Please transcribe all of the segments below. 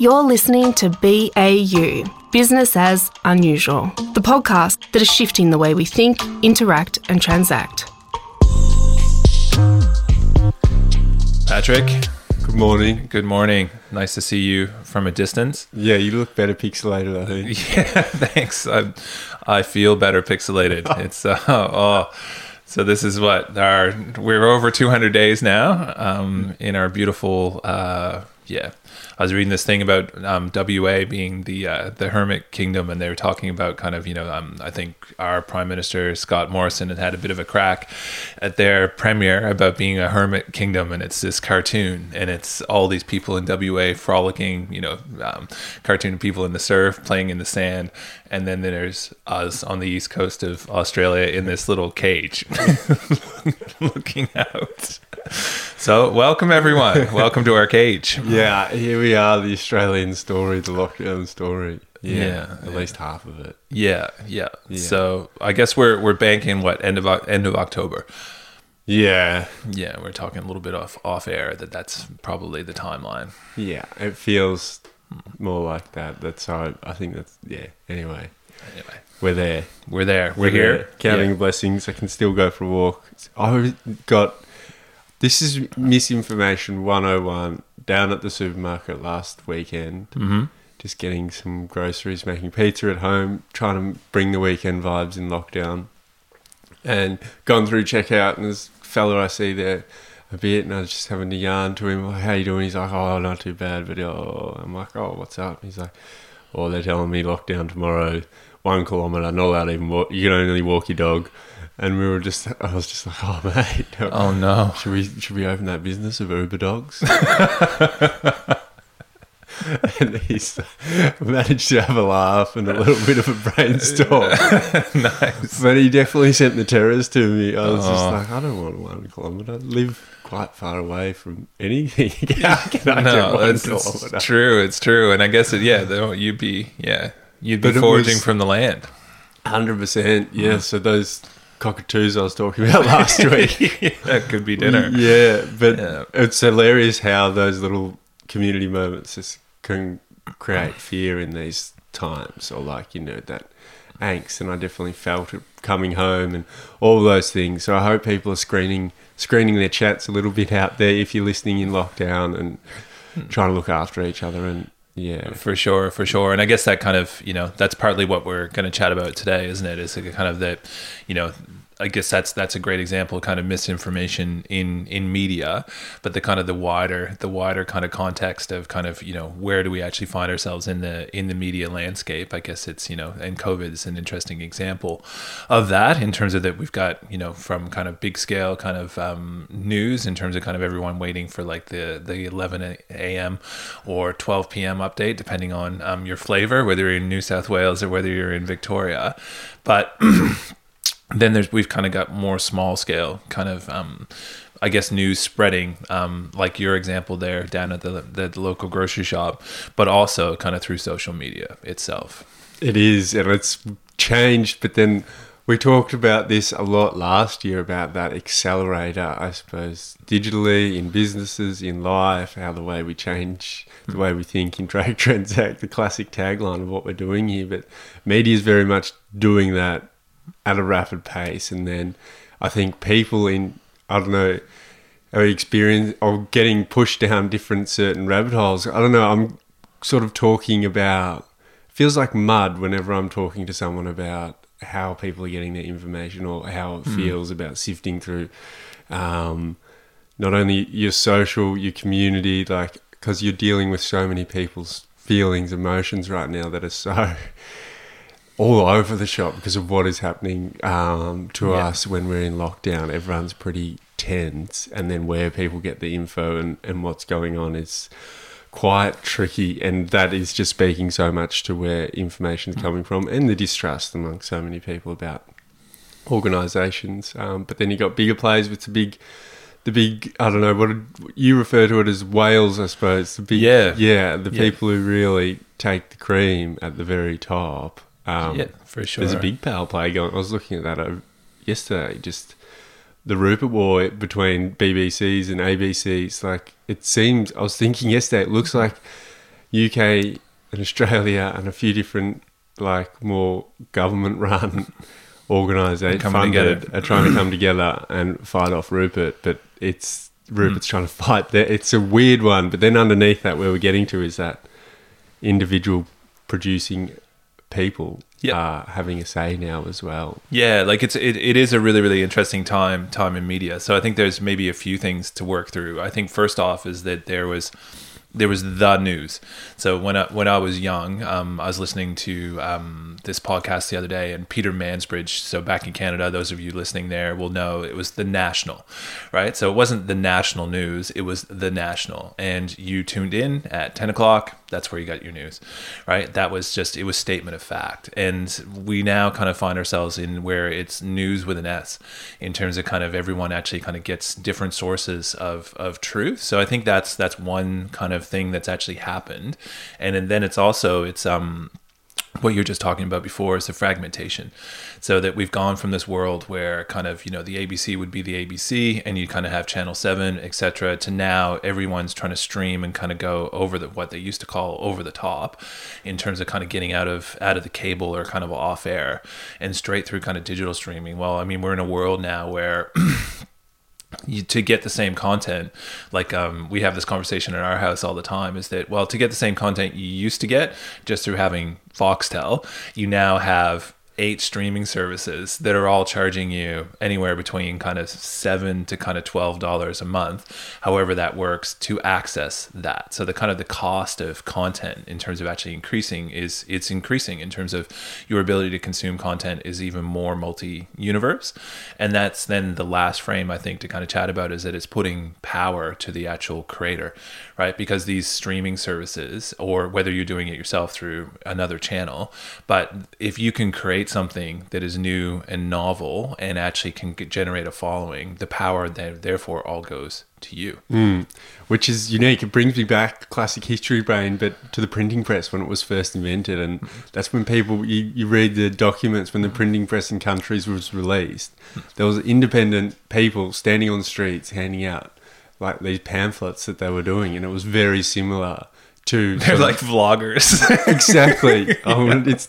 You're listening to BAU, Business as Unusual, the podcast that is shifting the way we think, interact, and transact. Patrick, Good morning. good morning. Nice to see you from a distance. Yeah, you look better pixelated, I think. Yeah, thanks. I, I feel better pixelated. It's uh, oh, so this is what our we're over 200 days now um, in our beautiful uh, yeah. I was reading this thing about um, WA being the uh, the hermit kingdom, and they were talking about kind of you know um, I think our prime minister Scott Morrison had had a bit of a crack at their premiere about being a hermit kingdom, and it's this cartoon, and it's all these people in WA frolicking, you know, um, cartoon people in the surf, playing in the sand, and then there's us on the east coast of Australia in this little cage, looking out. So, welcome everyone. welcome to our cage. Yeah, here we are, the Australian story, the lockdown story. Yeah, Yeah, at least half of it. Yeah, yeah, Yeah. So, I guess we're we're banking what end of end of October. Yeah, Yeah, we're talking a little bit off off air that that's probably the timeline. yeah, it feels more like that. That's how I, I think that's, yeah. Anyway, Anyway, we're there. we're there. We're, here. there. Counting blessings. I can still go for a walk. I got, this is misinformation 101 down at the supermarket last weekend. Mm-hmm. just getting some groceries, making pizza at home, trying to bring the weekend vibes in lockdown. And gone through checkout, and this fella I see there a bit, and I was just having a yarn to him, like, how you doing? He's like, oh, not too bad, but oh, I'm like, oh, what's up? He's like, oh, they're telling me lockdown tomorrow, one kilometre, not allowed to even walk, you can only walk your dog. And we were just, I was just like, oh, mate. Oh no. Should we should we open that business of Uber dogs? and he's managed to have a laugh and a little bit of a brainstorm. nice. but he definitely sent the terrors to me. I was Oh. just like, I don't want one kilometre. I live quite far away from anything. How can I get No, it's, it's true. It's true. And I guess it, yeah, though you'd be yeah you'd be But foraging from the land. Hundred percent. Yeah. Mm. So those cockatoos I was talking about last week. that could be dinner. Yeah, but Yeah. it's hilarious how those little community moments just can create fear in these times, or like you know that angst. And I definitely felt it coming home and all those things. So I hope people are screening screening their chats a little bit out there if you're listening in lockdown and hmm. trying to look after each other. And yeah, For sure, for sure. And I guess that kind of, you know, that's partly what we're going to chat about today, isn't it? Is like kind of that, you know, I guess that's that's a great example of kind of misinformation in in media, but the kind of the wider the wider kind of context of kind of you know where do we actually find ourselves in the in the media landscape? I guess it's you know and COVID is an interesting example of that in terms of that we've got you know from kind of big scale kind of um, news in terms of kind of everyone waiting for like the the 11 a.m. or 12 p.m. update depending on um, your flavor, whether you're in New South Wales or whether you're in Victoria, but then there's we've kind of got more small scale kind of um, I guess news spreading um, like your example there down at the, the local grocery shop, but also kind of through social media itself. It is, and it's changed. But then we talked about this a lot last year about that accelerator, I suppose, digitally in businesses, in life, how the way we change, the way we think, interact, transact, the classic tagline of what we're doing here. But media is very much doing that at a rapid pace, and then I think people in I don't know are experience or getting pushed down different certain rabbit holes. I don't know. I'm sort of talking about feels like mud whenever I'm talking to someone about how people are getting their information or how it feels about sifting through um, not only your social, your community, like because you're dealing with so many people's feelings, emotions right now that are so all over the shop because of what is happening um, to Yeah. us when we're in lockdown. Everyone's pretty tense, and then where people get the info and, and what's going on is quite tricky. And that is just speaking so much to where information is coming from and the distrust among so many people about organisations. Um, but then you got bigger players with the big. The big, I don't know what you refer to it as whales, I suppose. The big, Yeah. yeah, the Yeah. people who really take the cream at the very top. Um, yeah, for sure. there's a big power play going. I was looking at that yesterday. Just the Rupert War between BBCs and ABCs. Like it seems. I was thinking yesterday. It looks like UK and Australia and a few different like more government run organisations funded together. are trying to come together and fight off Rupert, but it's Rupert's Hmm. trying to fight that. It's a weird one, but then underneath that, where we're getting to is that individual producing people Yep. are having a say now as well. Yeah, like it's it, it is a really really interesting time time in media. So I think there's maybe a few things to work through. I think first off is that there was there was the news. So when I when I was young, um, I was listening to um, this podcast the other day, and Peter Mansbridge. So back in Canada, those of you listening there will know it was the National, right? So it wasn't the national news; it was the National, and you tuned in at ten o'clock. That's where you got your news, right? That was just it was statement of fact, and we now kind of find ourselves in where it's news with an S, in terms of kind of everyone actually kind of gets different sources of of truth. So I think that's that's one kind of thing that's actually happened, and and then it's also it's um what you were just talking about before is the fragmentation. So that we've gone from this world where kind of you know the abc would be the abc and you kind of have channel 7 etc to now everyone's trying to stream and kind of go over the what they used to call over the top in terms of kind of getting out of out of the cable or kind of off air and straight through kind of digital streaming. Well i mean we're in a world now where you, to get the same content like um, we have this conversation in our house all the time is that well to get the same content you used to get just through having foxtel you now have eight streaming services that are all charging you anywhere between kind of seven to kind of twelve dollars a month. However that works to access that. So the kind of the cost of content in terms of actually increasing is it's increasing in terms of your ability to consume content is even more multi-universe. And that's then the last frame i think to kind of chat about is that it's putting power to the actual creator right? Because these streaming services or whether you're doing it yourself through another channel but if you can create something that is new and novel and actually can generate a following the power then therefore all goes to you. Hmm. Which is unique. It brings me back classic history brain, but to the printing press when it was first invented, and mm-hmm. that's when people you, you read the documents when the mm-hmm. printing press in countries was released. There was independent people standing on the streets handing out like these pamphlets that they were doing, and it was very similar to they're like vloggers. Exactly. Oh, I mean, it's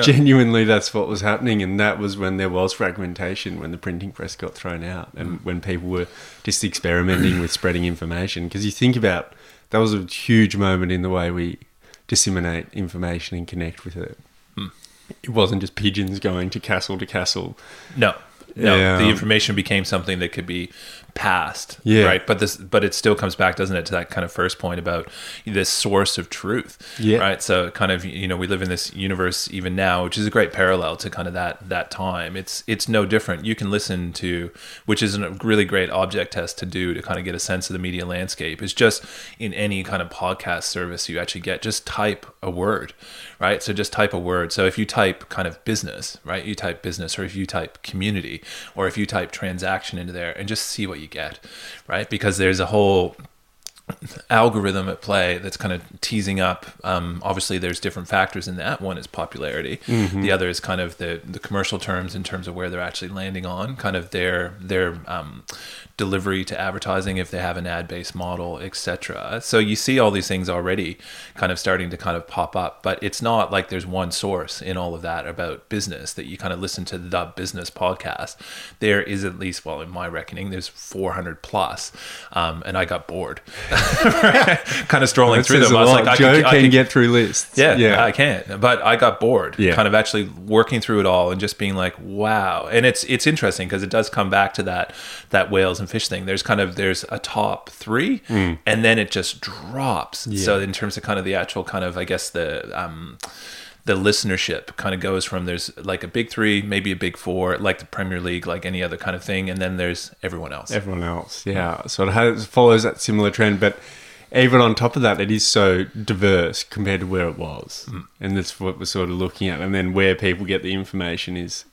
genuinely that's what was happening, and that was when there was fragmentation when the printing press got thrown out, and mm. when people were just experimenting with spreading information. Because you think about that was a huge moment in the way we disseminate information and connect with it. Hmm. It wasn't just pigeons going to castle to castle. No, no. Yeah. The information became something that could be passed. Yeah. Right. But this, but it still comes back, doesn't it, to that kind of first point about this source of truth. Yeah. Right. So kind of, you know, we live in this universe even now, which is a great parallel to kind of that that time. It's it's no different. You can listen to, which is a really great object test to do to kind of get a sense of the media landscape. Is just in any kind of podcast service you actually get, just type a word. Right. So just type a word. So if you type kind of business, right, you type business, or if you type community, or if you type transaction into there, and just see what you get, right? Because there's a whole algorithm at play that's kind of teasing up. Um, obviously, there's different factors in that. One is popularity. The other is kind of the the commercial terms in terms of where they're actually landing on, kind of their their um, delivery to advertising if they have an ad based model, etc. So you see all these things already kind of starting to kind of pop up, but it's not like there's one source in all of that about business that you kind of listen to the business podcast. There is at least, well, in my reckoning, there's 400 plus, um, and I got bored, kind of strolling That through them. I was lot. like, I Joe I can could- get through lists. yeah, yeah. I can't. But I got bored, Yeah. kind of actually working through it all and just being like, wow. And it's it's interesting because it does come back to that that whales and fish thing. There's kind of there's a top three, and then it just drops. So in terms of kind of the actual kind of I guess the um the listenership kind of goes from there's like a big three, maybe a big four, like the Premier League, like any other kind of thing, and then there's everyone else. everyone else. Yeah, so it has, follows that similar trend, but even on top of that, it is so diverse compared to where it was, hmm. and that's what we're sort of looking at. And then where people get the information is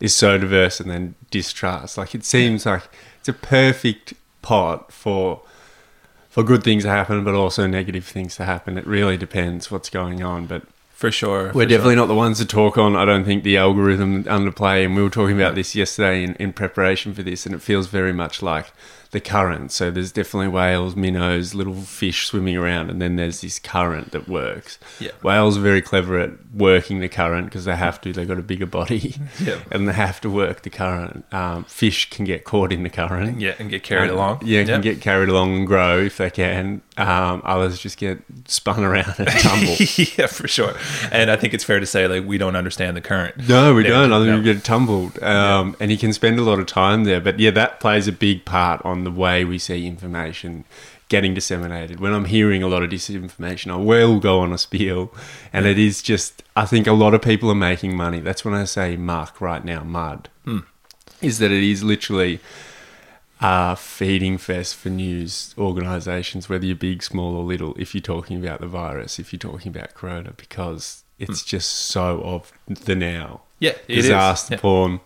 is so diverse, and then distrust. Like it seems like it's a perfect pot for for good things to happen, but also negative things to happen. It really depends what's going on, but. For sure. We're for definitely sure. not the ones to talk on. I don't think the algorithm underplay. and we were talking about this yesterday in, in preparation for this, and it feels very much like the current. So there's definitely whales, minnows, little fish swimming around, and then there's this current that works. Yeah. Whales are very clever at working the current because they have to. They've got a bigger body, Yeah. and they have to work the current. Um, fish can get caught in the current. Yeah, and get carried Um, along. Yeah, can get carried along and grow if they can. Um, others just get spun around and tumble. yeah, for sure. And I think it's fair to say like we don't understand the current. No, we don't. I think No. we get tumbled. Um, And you can spend a lot of time there. But yeah, that plays a big part on the way we see information getting disseminated. When I'm hearing a lot of disinformation, I will go on a spiel. And it is just, I think a lot of people are making money. That's when I say muck right now, mud. Is that it is literally a feeding fest for news organisations, whether you're big, small, or little, if you're talking about the virus, if you're talking about corona, because it's mm. just so of the now Yeah, it is. disaster Yeah. porn,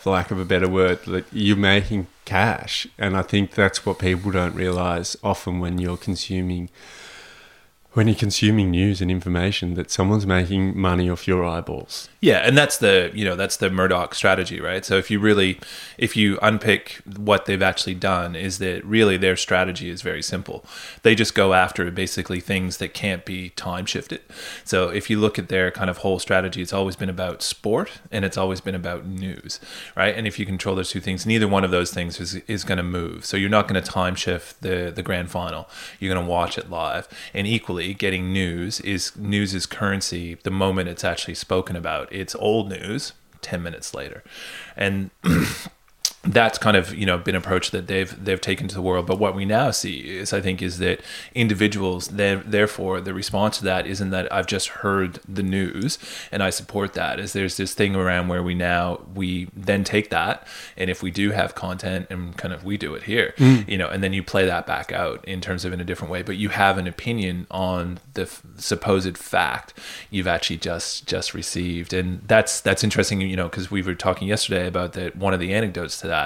for lack of a better word, that you're making cash. And I think that's what people don't realize often when you're consuming when you're consuming news and information that someone's making money off your eyeballs. Yeah, and that's the you know that's the Murdoch strategy, right? So if you really if you unpick what they've actually done, is that really their strategy is very simple. They just go after basically things that can't be time shifted. So if you look at their kind of whole strategy, it's always been about sport and it's always been about news, right? And if you control those two things, neither one of those things is is going to move. So you're not going to time shift the the grand final. You're going to watch it live, and equally getting news is news is currency the moment it's actually spoken about. It's old news 10 minutes later. And that's kind of you know been approach that they've they've taken to the world. But what we now see is i think is that individuals therefore the response to that isn't that i've just heard the news and i support that is there's this thing around where we now we then take that and if we do have content and kind of we do it here mm. you know and then you play that back out in terms of in a different way. But you have an opinion on the f- supposed fact you've actually just just received. And that's that's interesting you know because we were talking yesterday about that one of the anecdotes to that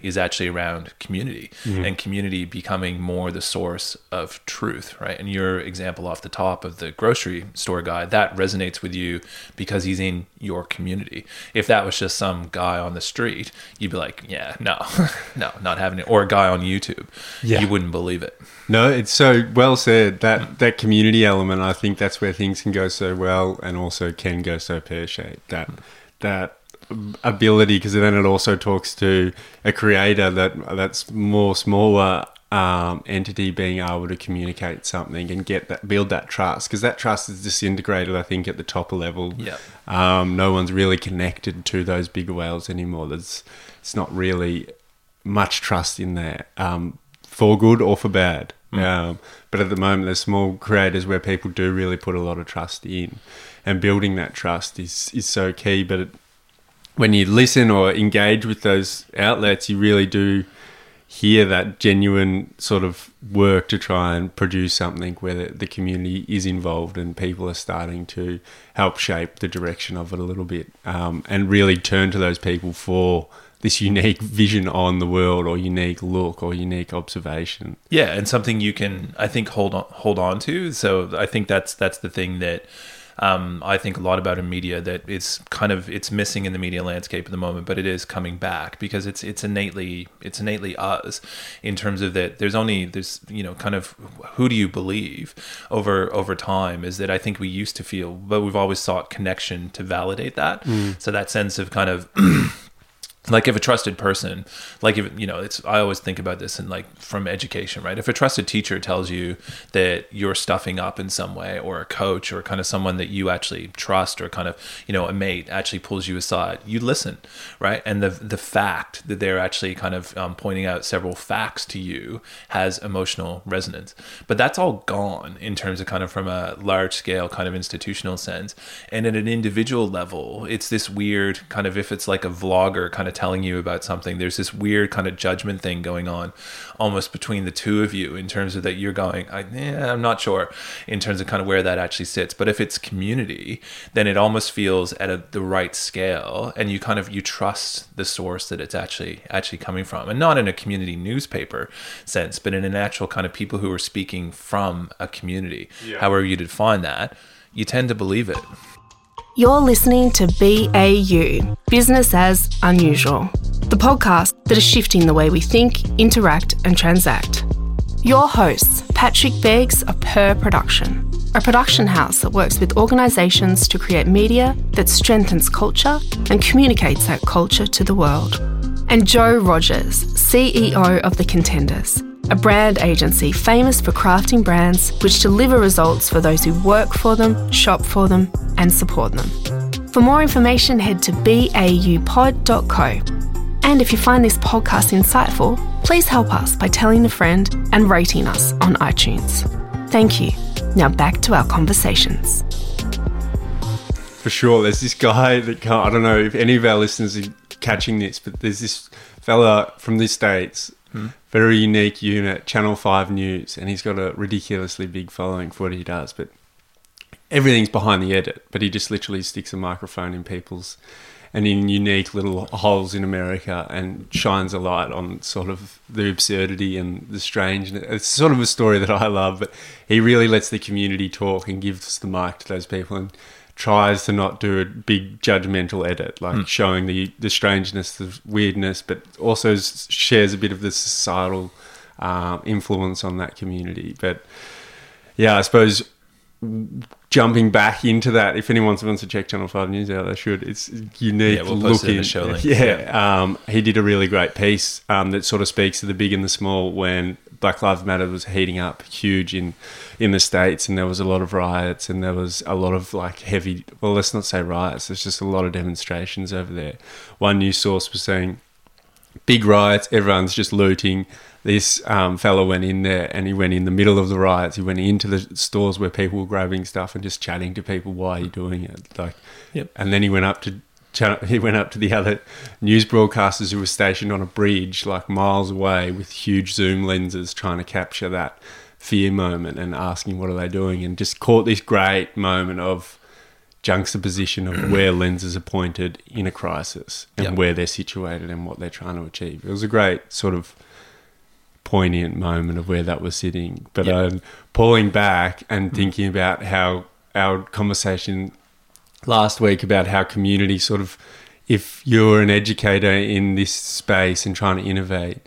is actually around community mm-hmm. and community becoming more the source of truth right and your example off the top of the grocery store guy that resonates with you because he's in your community if that was just some guy on the street you'd be like yeah no no not having it or a guy on youtube Yeah. you wouldn't believe it No, it's so well said. That that community element, I think that's where things can go so well, and also can go so pear shaped. That that ability, because then it also talks to a creator that that's more smaller um, entity being able to communicate something and get that build that trust, because that trust is disintegrated. I think at the top level. Yeah. Um, no one's really connected to those bigger whales anymore. There's it's not really much trust in there, um, for good or for bad. Um, but at the moment, there's small creators where people do really put a lot of trust in, and building that trust is is so key. But it, when you listen or engage with those outlets, you really do hear that genuine sort of work to try and produce something where the, community is involved and people are starting to help shape the direction of it a little bit um, and really turn to those people for this unique vision on the world or unique look or unique observation. Yeah, and something you can I think hold on hold on to. So I think that's that's the thing that um, I think a lot about in media that it's kind of it's missing in the media landscape at the moment, but it is coming back because it's it's innately it's innately us in terms of that. There's only there's you know kind of who do you believe over over time is that I think we used to feel, but we've always sought connection to validate that. So that sense of kind of like if a trusted person like if you know it's i always think about this and like from education right? If a trusted teacher tells you that you're stuffing up in some way or a coach or kind of someone that you actually trust or kind of you know a mate actually pulls you aside you listen right? And the the fact that they're actually kind of um, pointing out several facts to you has emotional resonance. But that's all gone in terms of kind of from a large scale kind of institutional sense. And at an individual level it's this weird kind of if it's like a vlogger kind of telling you about something there's this weird kind of judgment thing going on almost between the two of you in terms of that you're going I, yeah, i'm not sure in terms of kind of where that actually sits. But if it's community then it almost feels at a, the right scale and you kind of you trust the source that it's actually actually coming from. And not in a community newspaper sense but in an actual kind of people who are speaking from a community. However you define that you tend to believe it You're listening to BAU, Business as Unusual, the podcast that is shifting the way we think, interact, and transact. Your hosts, Patrick Beggs of Per Production, a production house that works with organisations to create media that strengthens culture and communicates that culture to the world. And Joe Rogers, CEO of The Contenders, a brand agency famous for crafting brands which deliver results for those who work for them, shop for them, and support them. For more information, head to baupod.co. And if you find this podcast insightful, please help us by telling a friend and rating us on iTunes. Thank you. Now back to our conversations. For sure, there's this guy that can't, I don't know if any of our listeners are catching this, but there's this fella from the States, very unique unit, Channel 5 News, and he's got a ridiculously big following for what he does, but everything's behind the edit, but he just literally sticks a microphone in people's and in unique little holes in America and shines a light on sort of the absurdity and the strange. It's sort of a story that I love, but he really lets the community talk and gives the mic to those people and tries to not do a big judgmental edit, like showing the, the strangeness, the weirdness, but also shares a bit of the societal um, influence on that community. But yeah, I suppose jumping back into that, if anyone wants to check Channel Five News out, they should. It's unique Yeah, we'll post it in looking. the show links, Yeah, Um, he did a really great piece um, that sort of speaks to the big and the small when Black Lives Matter was heating up huge in in the states, and there was a lot of riots, and there was a lot of like heavy. Well, let's not say riots. There's just a lot of demonstrations over there. One news source was saying big riots, everyone's just looting. This um, fellow went in there and he went in the middle of the riots. He went into the stores where people were grabbing stuff and just chatting to people. Why are you doing it? Like, Yep. and then he went up to channel- he went up to the other news broadcasters who were stationed on a bridge like miles away with huge zoom lenses trying to capture that fear moment and asking what are they doing and just caught this great moment of juxtaposition of where lenses are pointed in a crisis and Yep. where they're situated and what they're trying to achieve. It was a great sort of poignant moment of where that was sitting. But Yep. um, pulling back and thinking about how our conversation last week about how community sort of, if you're an educator in this space and trying to innovate,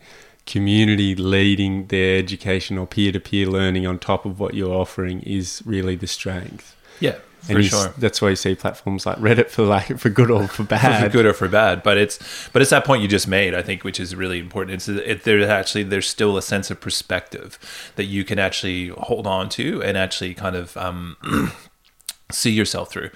community leading their education or peer to peer learning on top of what you're offering is really the strength. Yeah, for And s- sure. that's why you see platforms like Reddit for like for good or for bad, for good or for bad. But it's but it's that point you just made, I think, which is really important. It's it, there's actually there's still a sense of perspective that you can actually hold on to and actually kind of um, see yourself through,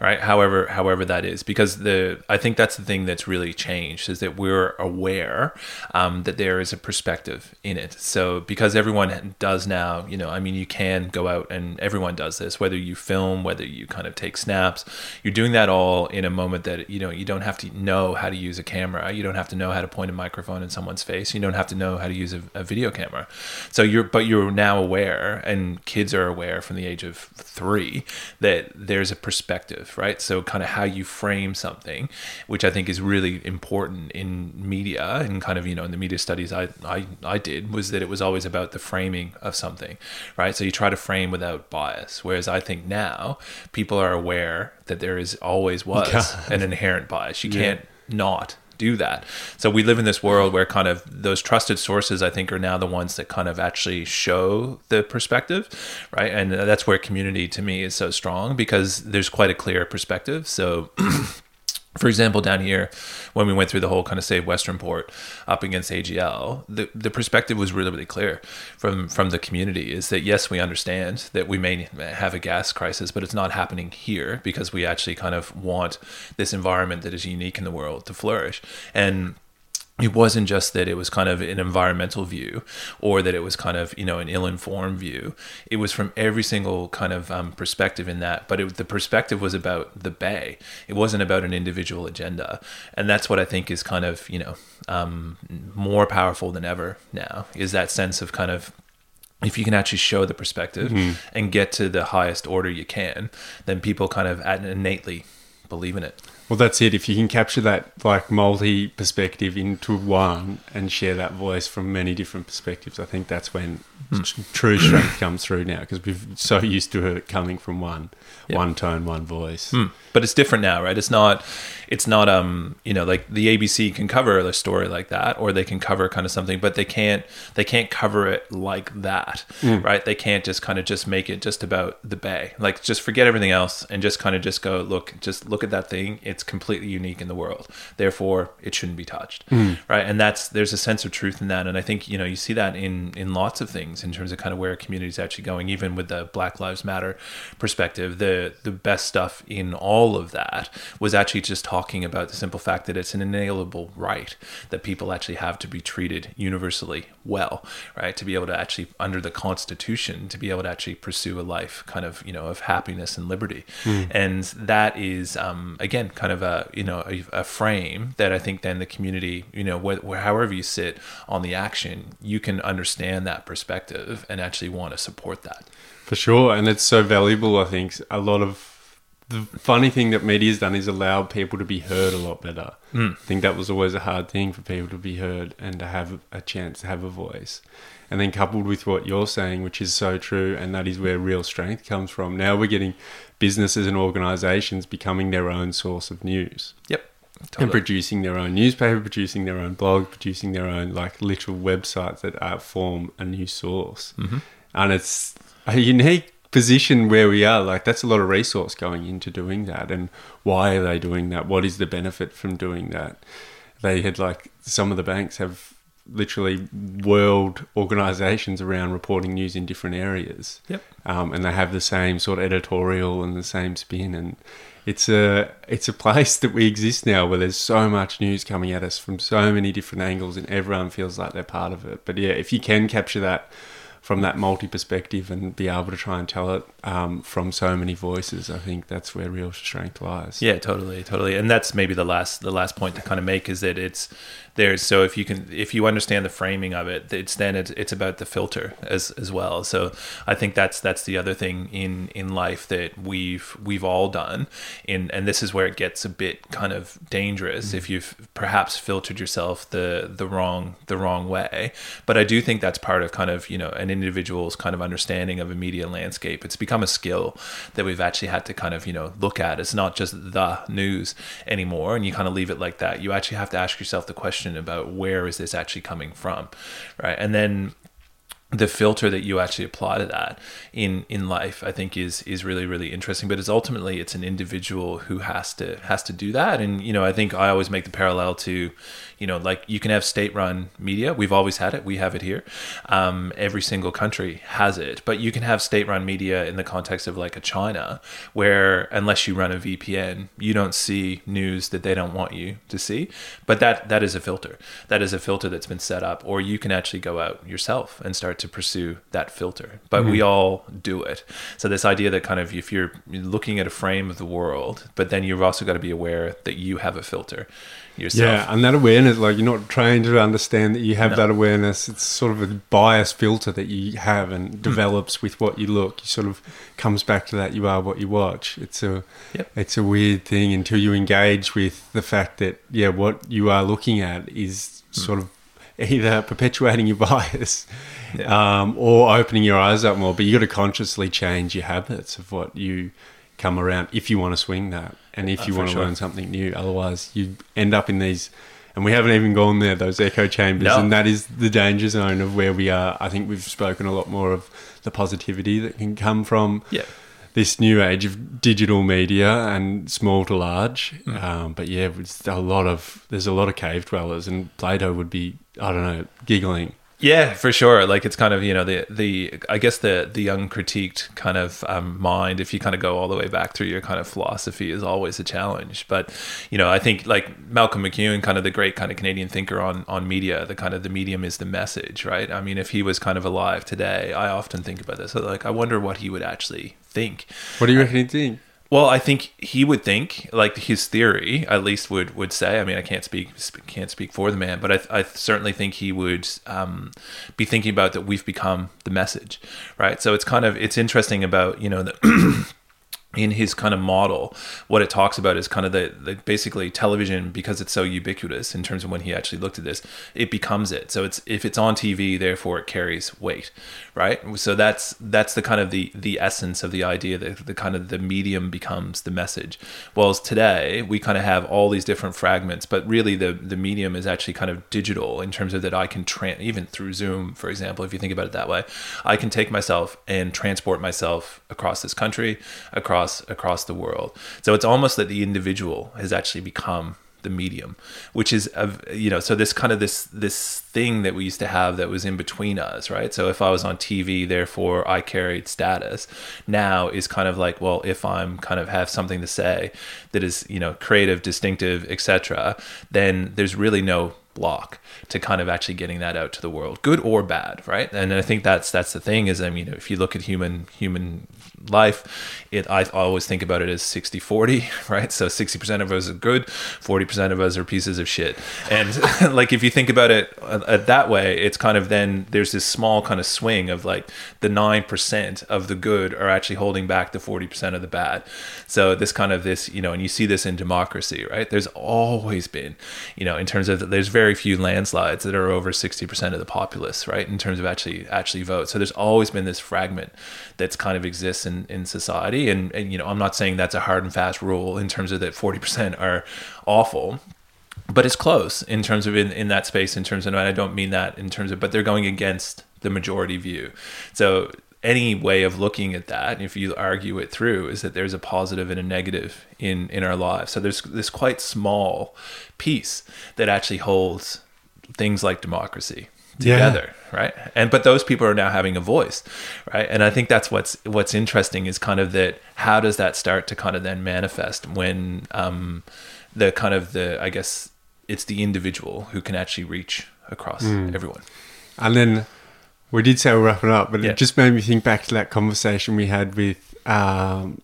right? However, however that is, because the I think that's the thing that's really changed is that we're aware um, that there is a perspective in it. So because everyone does now, you know, I mean, you can go out and everyone does this, whether you film, whether you kind of take snaps, you're doing that all in a moment that you know you don't have to know how to use a camera, you don't have to know how to point a microphone in someone's face, you don't have to know how to use a, a video camera. So you're but you're now aware, and kids are aware from the age of three that there's a perspective, right? So kind of how you frame something, which I think is really important in media and kind of you know in the media studies I I, I did was that it was always about the framing of something, right? So you try to frame without bias, whereas I think now people are aware that there is always was an inherent bias. You can't not do that. So we live in this world where kind of those trusted sources, I think, are now the ones that kind of actually show the perspective, right? And that's where community to me is so strong because there's quite a clear perspective. So. For example, down here, when we went through the whole kind of Save Western Port up against AGL, the, the perspective was really, really clear from from the community. Is that yes, we understand that we may have a gas crisis, but it's not happening here because we actually kind of want this environment that is unique in the world to flourish. And it wasn't just that it was kind of an environmental view or that it was kind of you know an ill-informed view. It was from every single kind of um, perspective in that but it, the perspective was about the bay. It wasn't about an individual agenda. And that's what i think is kind of you know um, more powerful than ever now is that sense of kind of if you can actually show the perspective and get to the highest order you can then people kind of innately believe in it Well, that's it. If you can capture that like multi perspective into one and share that voice from many different perspectives, I think that's when tr- true strength comes through now because we're so used to it coming from one, Yeah. one tone, one voice. Hmm. But it's different now, right? It's not, it's not, um, you know, like the ABC can cover a story like that, or they can cover kind of something, but they can't, they can't cover it like that, right? They can't just kind of just make it just about the Bay, like just forget everything else and just kind of just go look, just look at that thing. It's completely unique in the world, therefore it shouldn't be touched, right? And that's there's a sense of truth in that, and I think you know you see that in in lots of things in terms of kind of where a community is actually going, even with the Black Lives Matter perspective. The the best stuff in all of that was actually just talking about the simple fact that it's an inalienable right that people actually have to be treated universally well, right? To be able to actually under the Constitution to be able to actually pursue a life kind of you know of happiness and liberty, and that is um, again kind of a you know a, a frame that I think then the community you know wh- wh- however you sit on the action, you can understand that perspective and actually want to support that. For sure, and it's so valuable. I think a lot of the funny thing that media's done is allowed people to be heard a lot better. Mm. I think that was always a hard thing for people to be heard and to have a chance to have a voice. And then coupled with what you're saying, which is so true, and that is where real strength comes from. Now we're getting businesses and organizations becoming their own source of news Yep. and producing their own newspaper, producing their own blog, producing their own like literal websites that uh, form a new source. Mm-hmm. And it's a unique position where we are. Like that's a lot of resource going into doing that. And why are they doing that? What is the benefit from doing that? They had like some of the banks have literally world organizations around reporting news in different areas Yep. um, and they have the same sort of editorial and the same spin and it's a it's a place that we exist now where there's so much news coming at us from so many different angles and everyone feels like they're part of it but yeah if you can capture that from that multi perspective and be able to try and tell it um, from so many voices i think that's where real strength lies Yeah, totally, totally. And that's maybe the last the last point to kind of make is that it's there's so if you can if you understand the framing of it, it's then it's, it's about the filter as as well. So I think that's that's the other thing in in life that we've we've all done in and this is where it gets a bit kind of dangerous mm-hmm. if you've perhaps filtered yourself the the wrong the wrong way. But I do think that's part of kind of, you know, an individual's kind of understanding of a media landscape. It's become a skill that we've actually had to kind of, you know, look at. It's not just the news anymore and you kind of leave it like that. You actually have to ask yourself the question about where is this actually coming from? Right? And then the filter that you actually apply to that in in life i think is is really really interesting but it's ultimately it's an individual who has to has to do that and you know i think i always make the parallel to you know like you can have state run media. We've always had it. We have it here. Um, every single country has it. But you can have state run media in the context of like a china where unless you run a vpn you don't see news that they don't want you to see. But that that is a filter. That is a filter that's been set up. Or you can actually go out yourself and start to pursue that filter. But we all do it. So this idea that kind of if you're looking at a frame of the world but then you've also got to be aware that you have a filter yourself. Yeah, and that awareness, like you're not trained to understand that you have No. that awareness. It's sort of a bias filter that you have Hmm. and develops with what you look. You sort of comes back to that you are what you watch. It's a Yep. it's a weird thing until you engage with the fact that yeah, what you are looking at is Hmm. sort of either perpetuating your bias Yeah. um, or opening your eyes up more. But you got to consciously change your habits of what you come around if you want to swing that and if Uh, you for want to sure. learn something new. Otherwise, you end up in these. And we haven't even gone there, those echo chambers. No. And that is the danger zone of where we are. I think we've spoken a lot more of the positivity that can come from yeah this new age of digital media and small to large. Mm. Um, but yeah, it's a lot of there's a lot of cave dwellers, and Plato would be I don't know giggling. Yeah, for sure. Like it's kind of you know the the I guess the the uncritiqued kind of um, mind. If you kind of go all the way back through your kind of philosophy, is always a challenge. But you know, I think like Marshall McLuhan, kind of the great kind of Canadian thinker on on media. The kind of the medium is the message, right? I mean, if he was kind of alive today, I often think about this. Like, I wonder what he would actually think. What do you reckon he'd think? Well, I think he would think, like his theory, at least would would say. I mean, I can't speak can't speak for the man, but I, I certainly think he would um, be thinking about that we've become the message, right? So it's kind of it's interesting about you know the in his kind of model, what it talks about is kind of the, the, basically television because it's so ubiquitous in terms of when he actually looked at this, it becomes it. So it's if it's on TV, therefore it carries weight, right? So that's that's the kind of the the essence of the idea that the kind of the medium becomes the message. Whereas today we kind of have all these different fragments, but really the the medium is actually kind of digital in terms of that I can tra- even through Zoom, for example, if you think about it that way, I can take myself and transport myself across this country, across across across the world. So it's almost that the individual has actually become the medium, which is you know so this kind of this this thing that we used to have that was in between us, right? So if I was on TV, therefore I carried status. Now is kind of like well, if I'm kind of have something to say that is you know creative, distinctive, etc., then there's really no block to kind of actually getting that out to the world good or bad right and i think that's that's the thing is i mean if you look at human human life. It i always think about it as 60 40 right? So 60% of us are good 40% of us are pieces of shit. And like if you think about it uh, that way it's kind of then there's this small kind of swing of like the 9% of the good are actually holding back the 40% of the bad. So this kind of this you know and you see this in democracy right? There's always been you know in terms of there's very few landslides that are over 60% of the populace right? In terms of actually actually vote. So there's always been this fragment that's kind of exists in, in society. And, and, you know, I'm not saying that's a hard and fast rule in terms of that 40% are awful but it's close in terms of in, in that space in terms of and i don't mean that in terms of but they're going against the majority view so any way of looking at that if you argue it through is that there's a positive and a negative in in our lives so there's this quite small piece that actually holds things like democracy together yeah. right and but those people are now having a voice right and i think that's what's what's interesting is kind of that how does that start to kind of then manifest when um the kind of the i guess it's the individual who can actually reach across mm. everyone and then we did say we're wrapping up but yeah. it just made me think back to that conversation we had with um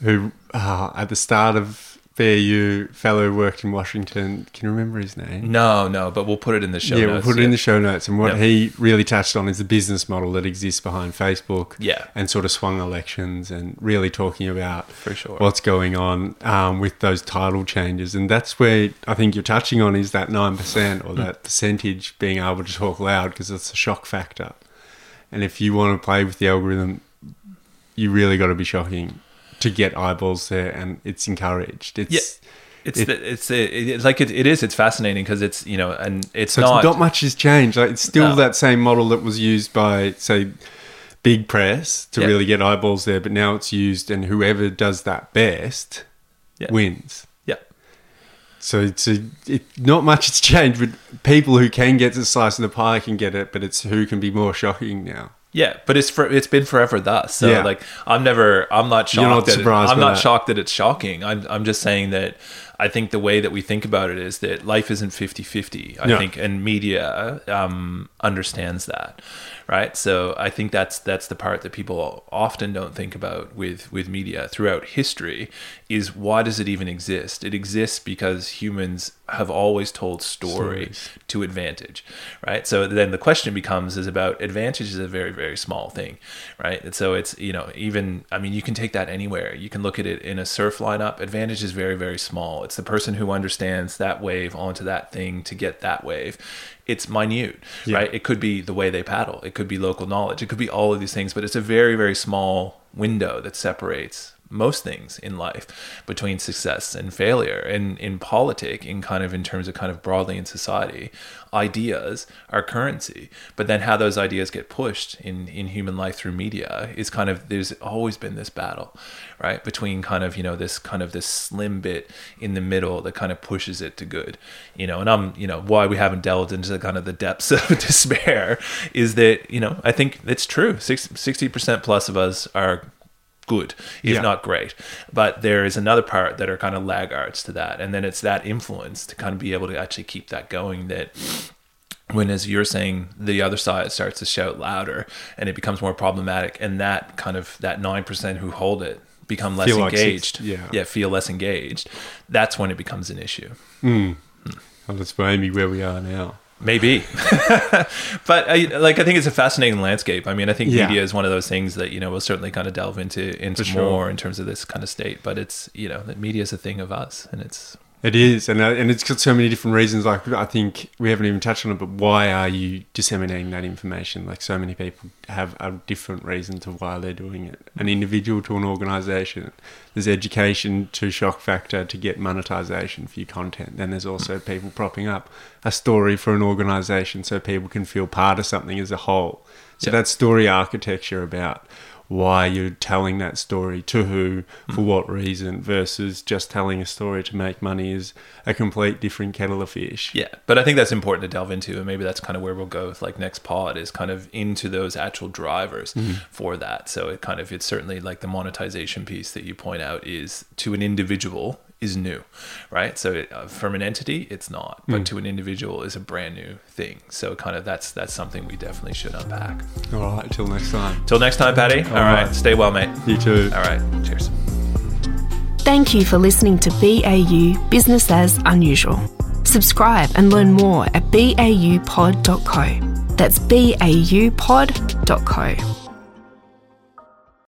who uh, at the start of BAU fellow worked in Washington. Can you remember his name? No, no, but we'll put it in the show yeah, notes. we'll put it in the show notes. And what yep. he really touched on is the business model that exists behind Facebook. Yeah. And sort of swung elections and really talking about For sure. what's going on um, with those title changes. And that's where I think you're touching on is that 9% or that percentage being able to talk loud because it's a shock factor. And if you want to play with the algorithm, you really got to be shocking to get eyeballs there, and it's encouraged. It's yeah. It's it, the, it's it, like it, it is. It's fascinating because it's you know, and it's so not not much has changed. Like it's still no. that same model that was used by say big press to really get eyeballs there, but now it's used, and whoever does that best wins. Yeah. So it's a, it, not much has changed, but people who can get the slice of the pie can get it, but it's who can be more shocking now. Yeah, but it's for it's been forever thus. So yeah. like I'm never I'm not shocked. You're not surprised. It, I'm not that. shocked that it's shocking. I'm I'm just saying that I think the way that we think about it is that life isn't 50-50. I yeah. think and media um, understands that right? So I think that's that's the part that people often don't think about with with media throughout history is why does it even exist? It exists because humans have always told story Stories. to advantage, right? So then the question becomes is about advantage is a very very small thing, right? And so it's you know even I mean you can take that anywhere. You can look at it in a surf lineup. Advantage is very very small. It's the person who understands that wave onto that thing to get that wave it's minute, yeah. right? It could be the way they paddle, it could be local knowledge, it could be all of these things, but it's a very, very small window that separates most things in life between success and failure. And in politic in kind of in terms of kind of broadly in society ideas are currency. But then how those ideas get pushed in in human life through media is kind of there's always been this battle right? Between kind of you know this kind of this slim bit in the middle that kind of pushes it to good you know? And i'm you know why we haven't delved into the kind of the depths of despair is that you know i think it's true. 60% plus of us are good, if yeah. not great. But there is another part that are kind of laggards to that. And then it's that influence to kind of be able to actually keep that going that when as you're saying the other side starts to shout louder and it becomes more problematic and that kind of that 9% who hold it become less feel engaged like yeah yeah feel less engaged that's when it becomes an issue mm. Well, that's maybe where we are now Maybe, but I, like I think it's a fascinating landscape. I mean, I think Yeah. media is one of those things that you know we'll certainly kind of delve into into sure. more in terms of this kind of state. But it's you know that media is a thing of us, and it's It is, and uh, and it's got so many different reasons. Like I think we haven't even touched on it, but why are you disseminating that information? Like so many people have a different reason to why they're doing it. An individual to an organisation. There's education to shock factor to get monetization for your content. Then there's also people propping up a story for an organisation so people can feel part of something as a whole. So Yeah. that story architecture about why you're telling that story to who for mm. what reason versus just telling a story to make money is a complete different kettle of fish. Yeah, but I think that's important to delve into, and maybe that's kind of where we'll go with like next pod is kind of into those actual drivers mm-hmm. for that. So it kind of it's certainly like the monetization piece that you point out is to an individual is new, right? So it, uh, from an entity, it's not, but to an individual is a brand new thing. So kind of that's that's something we definitely should unpack. all right till next time Till next time, Patty. All right, right. stay well, mate. you too All right, cheers. Thank you for listening to BAU Business as Unusual. Subscribe and learn more at baupod.co. That's baupod.co.